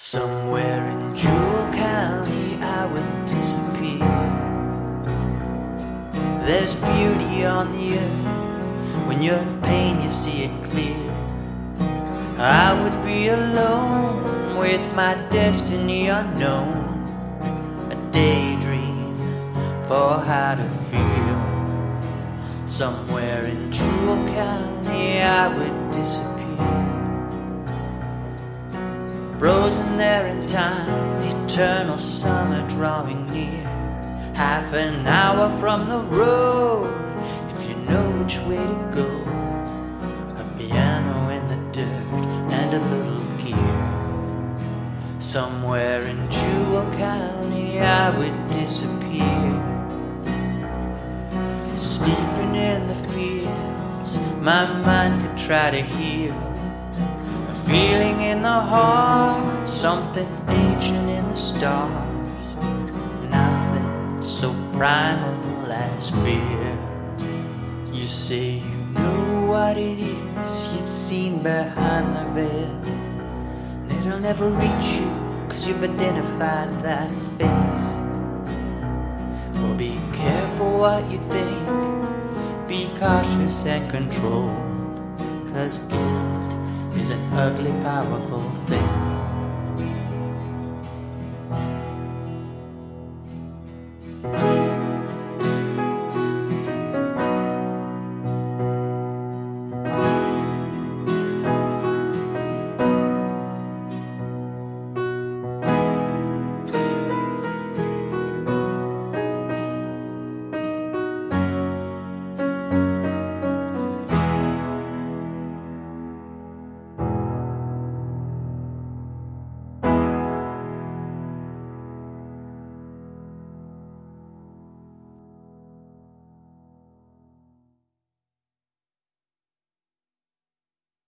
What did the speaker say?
Somewhere in Jewell County I would disappear. There's beauty on the earth. When you're in pain, you see it clear. I would be alone with my destiny unknown. A daydream for how to feel. Somewhere in Jewell County I would disappear. There in time, eternal summer drawing near. Half an hour from the road, if you know which way to go. A piano in the dirt and a little gear. Somewhere in Jewell County, I would disappear. Sleeping in the fields, my mind could try to heal. A feeling in the heart, something ancient in the stars. Nothing so primal as fear. You say you know what it is you've seen behind the veil. And it'll never reach you, cause you've identified that face. Well, be careful what you think, be cautious and controlled, cause guilt is an ugly, powerful thing.